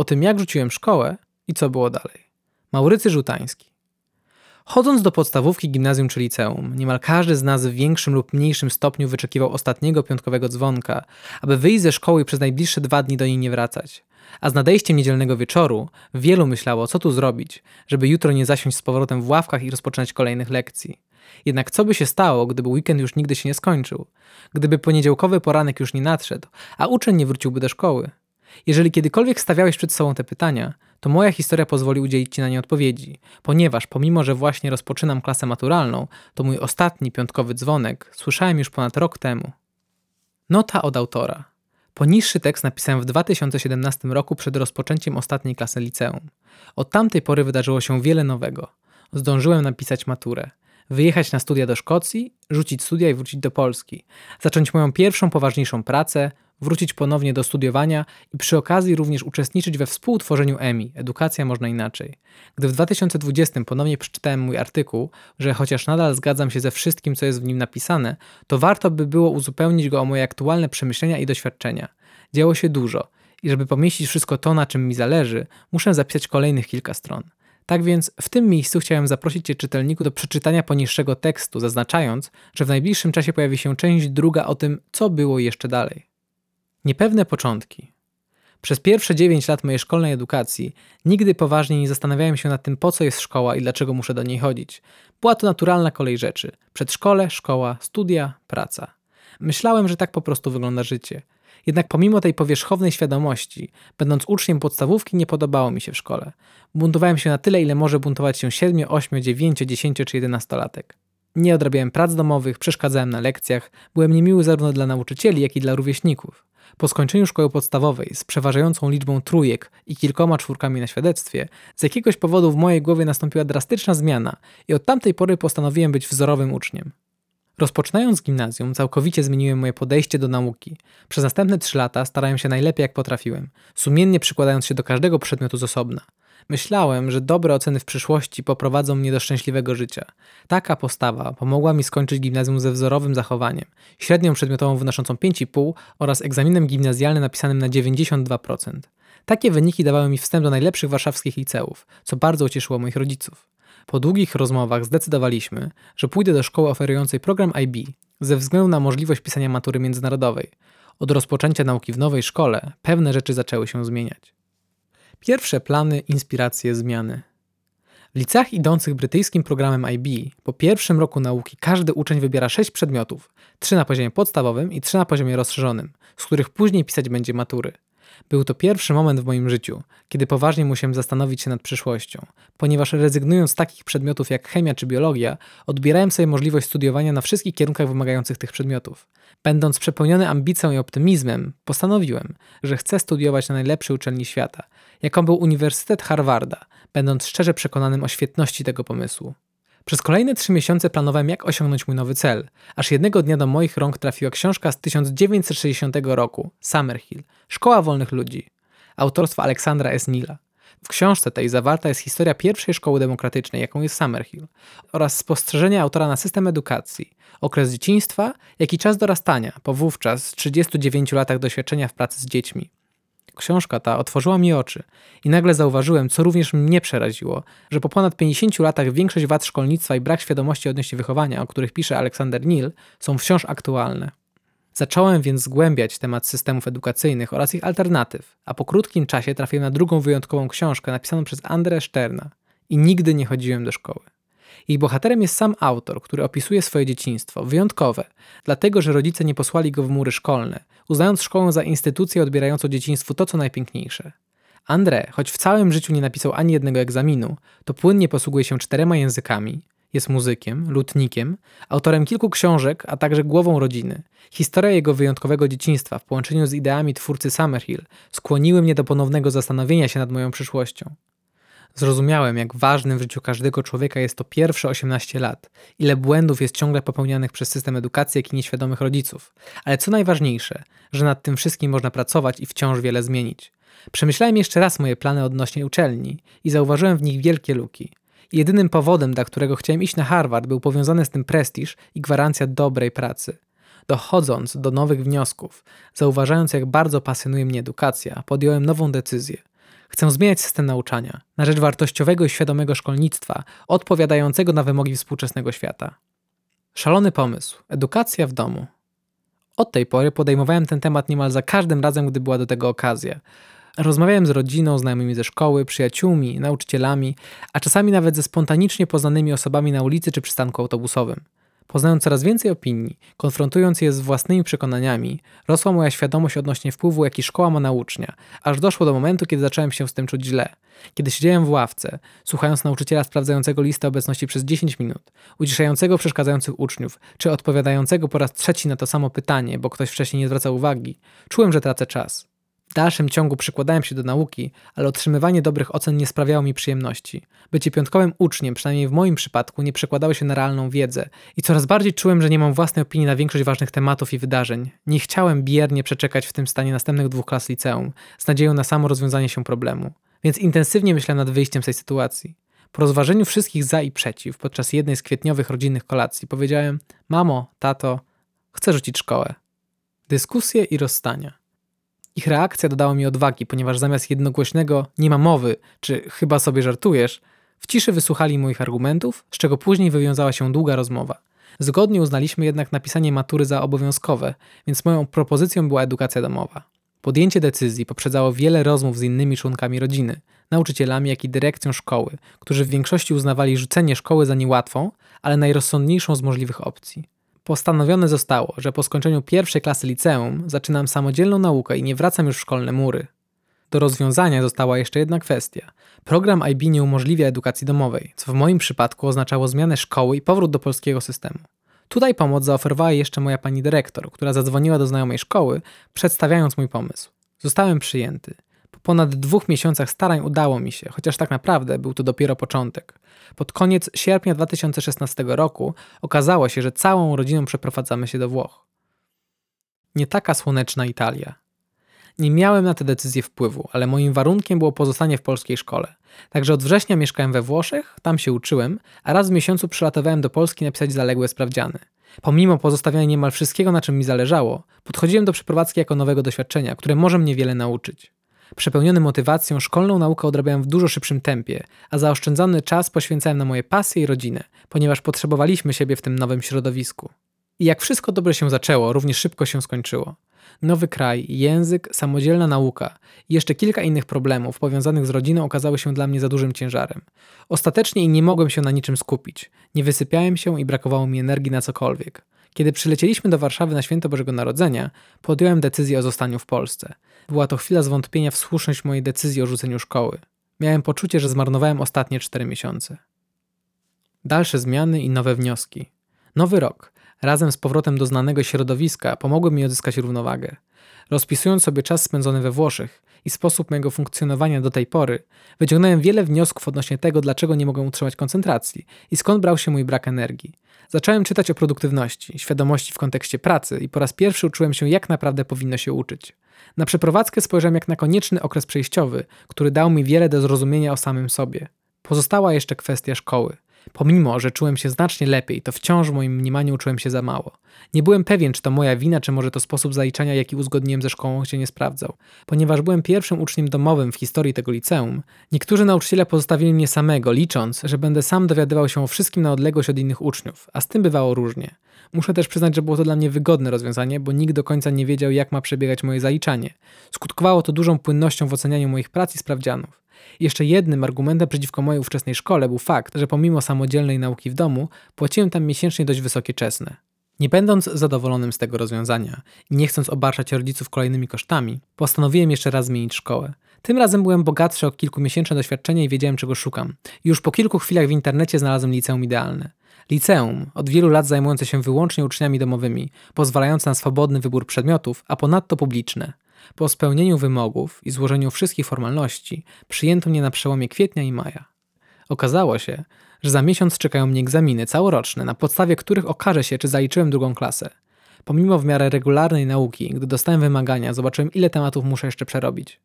O tym, jak rzuciłem szkołę i co było dalej. Maurycy Żutański. Chodząc do podstawówki, gimnazjum czy liceum, niemal każdy z nas w większym lub mniejszym stopniu wyczekiwał ostatniego piątkowego dzwonka, aby wyjść ze szkoły i przez najbliższe dwa dni do niej nie wracać. A z nadejściem niedzielnego wieczoru wielu myślało, co tu zrobić, żeby jutro nie zasiąść z powrotem w ławkach i rozpoczynać kolejnych lekcji. Jednak co by się stało, gdyby weekend już nigdy się nie skończył? Gdyby poniedziałkowy poranek już nie nadszedł, a uczeń nie wróciłby do szkoły? Jeżeli kiedykolwiek stawiałeś przed sobą te pytania, to moja historia pozwoli udzielić Ci na nie odpowiedzi, ponieważ pomimo, że właśnie rozpoczynam klasę maturalną, to mój ostatni piątkowy dzwonek słyszałem już ponad rok temu. Nota od autora. Poniższy tekst napisałem w 2017 roku przed rozpoczęciem ostatniej klasy liceum. Od tamtej pory wydarzyło się wiele nowego. Zdążyłem napisać maturę wyjechać na studia do Szkocji, rzucić studia i wrócić do Polski, zacząć moją pierwszą poważniejszą pracę, wrócić ponownie do studiowania i przy okazji również uczestniczyć we współtworzeniu EMI Edukacja można inaczej. Gdy w 2020 ponownie przeczytałem mój artykuł, że chociaż nadal zgadzam się ze wszystkim, co jest w nim napisane, to warto by było uzupełnić go o moje aktualne przemyślenia i doświadczenia. Działo się dużo i żeby pomieścić wszystko to, na czym mi zależy, muszę zapisać kolejnych kilka stron. Tak więc w tym miejscu chciałem zaprosić Cię, czytelniku, do przeczytania poniższego tekstu, zaznaczając, że w najbliższym czasie pojawi się część druga o tym, co było jeszcze dalej. Niepewne początki. Przez pierwsze 9 lat mojej szkolnej edukacji nigdy poważnie nie zastanawiałem się nad tym, po co jest szkoła i dlaczego muszę do niej chodzić. Była to naturalna kolej rzeczy: przedszkole, szkoła, studia, praca. Myślałem, że tak po prostu wygląda życie. Jednak pomimo tej powierzchownej świadomości, będąc uczniem podstawówki, nie podobało mi się w szkole. Buntowałem się na tyle, ile może buntować się 7, 8, 9, 10 czy 11 latek. Nie odrabiałem prac domowych, przeszkadzałem na lekcjach, byłem niemiły zarówno dla nauczycieli, jak i dla rówieśników. Po skończeniu szkoły podstawowej z przeważającą liczbą trójek i kilkoma czwórkami na świadectwie, z jakiegoś powodu w mojej głowie nastąpiła drastyczna zmiana i od tamtej pory postanowiłem być wzorowym uczniem. Rozpoczynając gimnazjum, całkowicie zmieniłem moje podejście do nauki. Przez następne trzy lata starałem się najlepiej jak potrafiłem, sumiennie przykładając się do każdego przedmiotu z osobna. Myślałem, że dobre oceny w przyszłości poprowadzą mnie do szczęśliwego życia. Taka postawa pomogła mi skończyć gimnazjum ze wzorowym zachowaniem, średnią przedmiotową wynoszącą 5,5 oraz egzaminem gimnazjalnym napisanym na 92%. Takie wyniki dawały mi wstęp do najlepszych warszawskich liceów, co bardzo ucieszyło moich rodziców. Po długich rozmowach zdecydowaliśmy, że pójdę do szkoły oferującej program IB ze względu na możliwość pisania matury międzynarodowej. Od rozpoczęcia nauki w nowej szkole pewne rzeczy zaczęły się zmieniać. Pierwsze plany, inspiracje, zmiany. W liceach idących brytyjskim programem IB po pierwszym roku nauki każdy uczeń wybiera sześć przedmiotów, trzy na poziomie podstawowym i trzy na poziomie rozszerzonym, z których później pisać będzie matury. Był to pierwszy moment w moim życiu, kiedy poważnie musiałem zastanowić się nad przyszłością, ponieważ rezygnując z takich przedmiotów jak chemia czy biologia, odbierałem sobie możliwość studiowania na wszystkich kierunkach wymagających tych przedmiotów. Będąc przepełniony ambicją i optymizmem, postanowiłem, że chcę studiować na najlepszej uczelni świata, jaką był Uniwersytet Harvarda, będąc szczerze przekonanym o świetności tego pomysłu. Przez kolejne trzy miesiące planowałem, jak osiągnąć mój nowy cel, aż jednego dnia do moich rąk trafiła książka z 1960 roku, Summerhill, Szkoła Wolnych Ludzi, autorstwa Aleksandra S. Nila. W książce tej zawarta jest historia pierwszej szkoły demokratycznej, jaką jest Summerhill, oraz spostrzeżenia autora na system edukacji, okres dzieciństwa, jak i czas dorastania, po wówczas 39 latach doświadczenia w pracy z dziećmi. Książka ta otworzyła mi oczy i nagle zauważyłem, co również mnie przeraziło, że po ponad 50 latach większość wad szkolnictwa i brak świadomości odnośnie wychowania, o których pisze Aleksander Neal, są wciąż aktualne. Zacząłem więc zgłębiać temat systemów edukacyjnych oraz ich alternatyw, a po krótkim czasie trafiłem na drugą wyjątkową książkę napisaną przez Andrę Szterna i nigdy nie chodziłem do szkoły. Jej bohaterem jest sam autor, który opisuje swoje dzieciństwo, wyjątkowe, dlatego że rodzice nie posłali go w mury szkolne, uznając szkołę za instytucję odbierającą dzieciństwu to, co najpiękniejsze. André, choć w całym życiu nie napisał ani jednego egzaminu, to płynnie posługuje się czterema językami, jest muzykiem, lutnikiem, autorem kilku książek, a także głową rodziny. Historia jego wyjątkowego dzieciństwa w połączeniu z ideami twórcy Summerhill skłoniły mnie do ponownego zastanowienia się nad moją przyszłością. Zrozumiałem, jak ważnym w życiu każdego człowieka jest to pierwsze 18 lat, ile błędów jest ciągle popełnianych przez system edukacji, jak i nieświadomych rodziców. Ale co najważniejsze, że nad tym wszystkim można pracować i wciąż wiele zmienić. Przemyślałem jeszcze raz moje plany odnośnie uczelni i zauważyłem w nich wielkie luki. Jedynym powodem, dla którego chciałem iść na Harvard, był powiązany z tym prestiż i gwarancja dobrej pracy. Dochodząc do nowych wniosków, zauważając jak bardzo pasjonuje mnie edukacja, podjąłem nową decyzję. Chcę zmieniać system nauczania na rzecz wartościowego i świadomego szkolnictwa, odpowiadającego na wymogi współczesnego świata. Szalony pomysł edukacja w domu. Od tej pory podejmowałem ten temat niemal za każdym razem, gdy była do tego okazja. Rozmawiałem z rodziną, znajomymi ze szkoły, przyjaciółmi, nauczycielami, a czasami nawet ze spontanicznie poznanymi osobami na ulicy czy przystanku autobusowym. Poznając coraz więcej opinii, konfrontując je z własnymi przekonaniami, rosła moja świadomość odnośnie wpływu, jaki szkoła ma na ucznia, aż doszło do momentu, kiedy zacząłem się z tym czuć źle. Kiedy siedziałem w ławce, słuchając nauczyciela sprawdzającego listę obecności przez 10 minut, uciszającego przeszkadzających uczniów, czy odpowiadającego po raz trzeci na to samo pytanie, bo ktoś wcześniej nie zwracał uwagi, czułem, że tracę czas. W dalszym ciągu przykładałem się do nauki, ale otrzymywanie dobrych ocen nie sprawiało mi przyjemności. Bycie piątkowym uczniem, przynajmniej w moim przypadku, nie przekładało się na realną wiedzę i coraz bardziej czułem, że nie mam własnej opinii na większość ważnych tematów i wydarzeń. Nie chciałem biernie przeczekać w tym stanie następnych dwóch klas liceum, z nadzieją na samo rozwiązanie się problemu. Więc intensywnie myślałem nad wyjściem z tej sytuacji. Po rozważeniu wszystkich za i przeciw podczas jednej z kwietniowych rodzinnych kolacji powiedziałem: Mamo, tato, chcę rzucić szkołę. Dyskusje i rozstania. Ich reakcja dodała mi odwagi, ponieważ zamiast jednogłośnego nie ma mowy, czy chyba sobie żartujesz, w ciszy wysłuchali moich argumentów, z czego później wywiązała się długa rozmowa. Zgodnie uznaliśmy jednak napisanie matury za obowiązkowe, więc moją propozycją była edukacja domowa. Podjęcie decyzji poprzedzało wiele rozmów z innymi członkami rodziny, nauczycielami, jak i dyrekcją szkoły, którzy w większości uznawali rzucenie szkoły za niełatwą, ale najrozsądniejszą z możliwych opcji. Postanowione zostało, że po skończeniu pierwszej klasy liceum zaczynam samodzielną naukę i nie wracam już w szkolne mury. Do rozwiązania została jeszcze jedna kwestia. Program IB nie umożliwia edukacji domowej, co w moim przypadku oznaczało zmianę szkoły i powrót do polskiego systemu. Tutaj pomoc zaoferowała jeszcze moja pani dyrektor, która zadzwoniła do znajomej szkoły, przedstawiając mój pomysł. Zostałem przyjęty. Po ponad dwóch miesiącach starań udało mi się, chociaż tak naprawdę był to dopiero początek. Pod koniec sierpnia 2016 roku okazało się, że całą rodziną przeprowadzamy się do Włoch. Nie taka słoneczna Italia. Nie miałem na tę decyzję wpływu, ale moim warunkiem było pozostanie w polskiej szkole. Także od września mieszkałem we Włoszech, tam się uczyłem, a raz w miesiącu przylatowałem do Polski napisać zaległe sprawdziany. Pomimo pozostawiania niemal wszystkiego, na czym mi zależało, podchodziłem do przeprowadzki jako nowego doświadczenia, które może mnie wiele nauczyć. Przepełniony motywacją, szkolną naukę odrabiałem w dużo szybszym tempie, a zaoszczędzony czas poświęcałem na moje pasje i rodzinę, ponieważ potrzebowaliśmy siebie w tym nowym środowisku. I jak wszystko dobrze się zaczęło, również szybko się skończyło. Nowy kraj, język, samodzielna nauka i jeszcze kilka innych problemów powiązanych z rodziną okazały się dla mnie za dużym ciężarem. Ostatecznie nie mogłem się na niczym skupić. Nie wysypiałem się i brakowało mi energii na cokolwiek. Kiedy przylecieliśmy do Warszawy na święto Bożego Narodzenia, podjąłem decyzję o zostaniu w Polsce. Była to chwila zwątpienia w słuszność mojej decyzji o rzuceniu szkoły. Miałem poczucie, że zmarnowałem ostatnie cztery miesiące. Dalsze zmiany i nowe wnioski. Nowy rok, razem z powrotem do znanego środowiska, pomogły mi odzyskać równowagę. Rozpisując sobie czas spędzony we Włoszech i sposób mojego funkcjonowania do tej pory, wyciągnąłem wiele wniosków odnośnie tego, dlaczego nie mogłem utrzymać koncentracji i skąd brał się mój brak energii. Zacząłem czytać o produktywności, świadomości w kontekście pracy i po raz pierwszy uczyłem się, jak naprawdę powinno się uczyć. Na przeprowadzkę spojrzałem jak na konieczny okres przejściowy, który dał mi wiele do zrozumienia o samym sobie. Pozostała jeszcze kwestia szkoły. Pomimo, że czułem się znacznie lepiej, to wciąż w moim mniemaniu uczyłem się za mało. Nie byłem pewien, czy to moja wina, czy może to sposób zaliczania, jaki uzgodniłem ze szkołą, się nie sprawdzał. Ponieważ byłem pierwszym uczniem domowym w historii tego liceum, niektórzy nauczyciele pozostawili mnie samego, licząc, że będę sam dowiadywał się o wszystkim na odległość od innych uczniów, a z tym bywało różnie. Muszę też przyznać, że było to dla mnie wygodne rozwiązanie, bo nikt do końca nie wiedział, jak ma przebiegać moje zaliczanie. Skutkowało to dużą płynnością w ocenianiu moich prac i sprawdzianów. Jeszcze jednym argumentem przeciwko mojej ówczesnej szkole był fakt, że pomimo samodzielnej nauki w domu, płaciłem tam miesięcznie dość wysokie czesne. Nie będąc zadowolonym z tego rozwiązania i nie chcąc obarczać rodziców kolejnymi kosztami, postanowiłem jeszcze raz zmienić szkołę. Tym razem byłem bogatszy o kilkumiesięczne doświadczenie i wiedziałem, czego szukam. Już po kilku chwilach w internecie znalazłem liceum idealne. Liceum, od wielu lat zajmujące się wyłącznie uczniami domowymi, pozwalające na swobodny wybór przedmiotów, a ponadto publiczne. Po spełnieniu wymogów i złożeniu wszystkich formalności, przyjęto mnie na przełomie kwietnia i maja. Okazało się, że za miesiąc czekają mnie egzaminy całoroczne, na podstawie których okaże się, czy zaliczyłem drugą klasę. Pomimo w miarę regularnej nauki, gdy dostałem wymagania, zobaczyłem, ile tematów muszę jeszcze przerobić.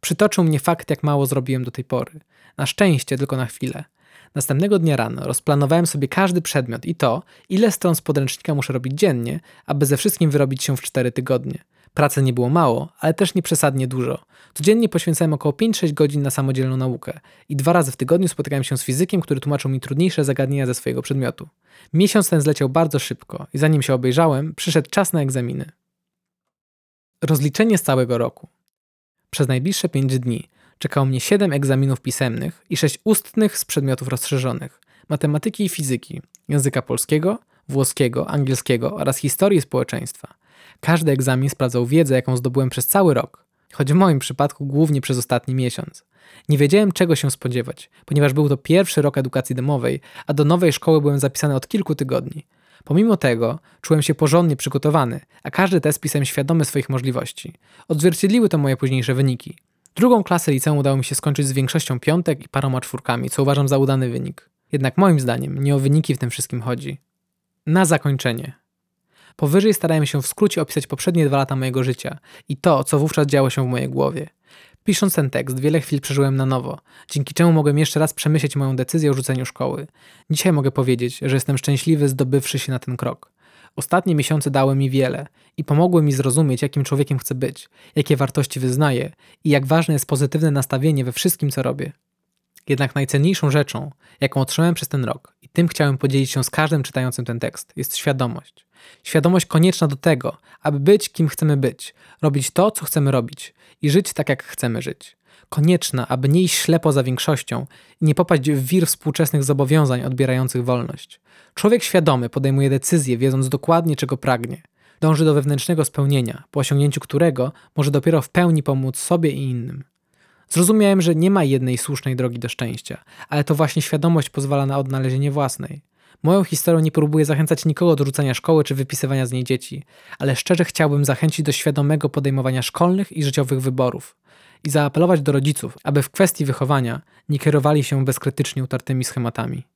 Przytoczył mnie fakt, jak mało zrobiłem do tej pory. Na szczęście tylko na chwilę. Następnego dnia rano rozplanowałem sobie każdy przedmiot i to, ile stron z podręcznika muszę robić dziennie, aby ze wszystkim wyrobić się w cztery tygodnie. Pracy nie było mało, ale też nie przesadnie dużo. Codziennie poświęcałem około 5-6 godzin na samodzielną naukę i dwa razy w tygodniu spotykałem się z fizykiem, który tłumaczył mi trudniejsze zagadnienia ze swojego przedmiotu. Miesiąc ten zleciał bardzo szybko i zanim się obejrzałem, przyszedł czas na egzaminy. Rozliczenie z całego roku. Przez najbliższe 5 dni czekało mnie 7 egzaminów pisemnych i 6 ustnych z przedmiotów rozszerzonych matematyki i fizyki, języka polskiego, włoskiego, angielskiego oraz historii społeczeństwa. Każdy egzamin sprawdzał wiedzę, jaką zdobyłem przez cały rok, choć w moim przypadku głównie przez ostatni miesiąc. Nie wiedziałem, czego się spodziewać, ponieważ był to pierwszy rok edukacji domowej, a do nowej szkoły byłem zapisany od kilku tygodni. Pomimo tego czułem się porządnie przygotowany, a każdy test pisałem świadomy swoich możliwości. Odzwierciedliły to moje późniejsze wyniki. Drugą klasę liceum udało mi się skończyć z większością piątek i paroma czwórkami, co uważam za udany wynik. Jednak moim zdaniem nie o wyniki w tym wszystkim chodzi. Na zakończenie. Powyżej starałem się w skrócie opisać poprzednie dwa lata mojego życia i to, co wówczas działo się w mojej głowie. Pisząc ten tekst, wiele chwil przeżyłem na nowo, dzięki czemu mogłem jeszcze raz przemyśleć moją decyzję o rzuceniu szkoły. Dzisiaj mogę powiedzieć, że jestem szczęśliwy, zdobywszy się na ten krok. Ostatnie miesiące dały mi wiele i pomogły mi zrozumieć, jakim człowiekiem chcę być, jakie wartości wyznaję i jak ważne jest pozytywne nastawienie we wszystkim, co robię. Jednak najcenniejszą rzeczą, jaką otrzymałem przez ten rok, tym chciałem podzielić się z każdym czytającym ten tekst, jest świadomość. Świadomość konieczna do tego, aby być kim chcemy być, robić to, co chcemy robić i żyć tak, jak chcemy żyć. Konieczna, aby nie iść ślepo za większością i nie popaść w wir współczesnych zobowiązań odbierających wolność. Człowiek świadomy podejmuje decyzje, wiedząc dokładnie, czego pragnie. Dąży do wewnętrznego spełnienia, po osiągnięciu którego może dopiero w pełni pomóc sobie i innym. Zrozumiałem, że nie ma jednej słusznej drogi do szczęścia, ale to właśnie świadomość pozwala na odnalezienie własnej. Moją historią nie próbuję zachęcać nikogo do rzucania szkoły czy wypisywania z niej dzieci, ale szczerze chciałbym zachęcić do świadomego podejmowania szkolnych i życiowych wyborów i zaapelować do rodziców, aby w kwestii wychowania nie kierowali się bezkrytycznie utartymi schematami.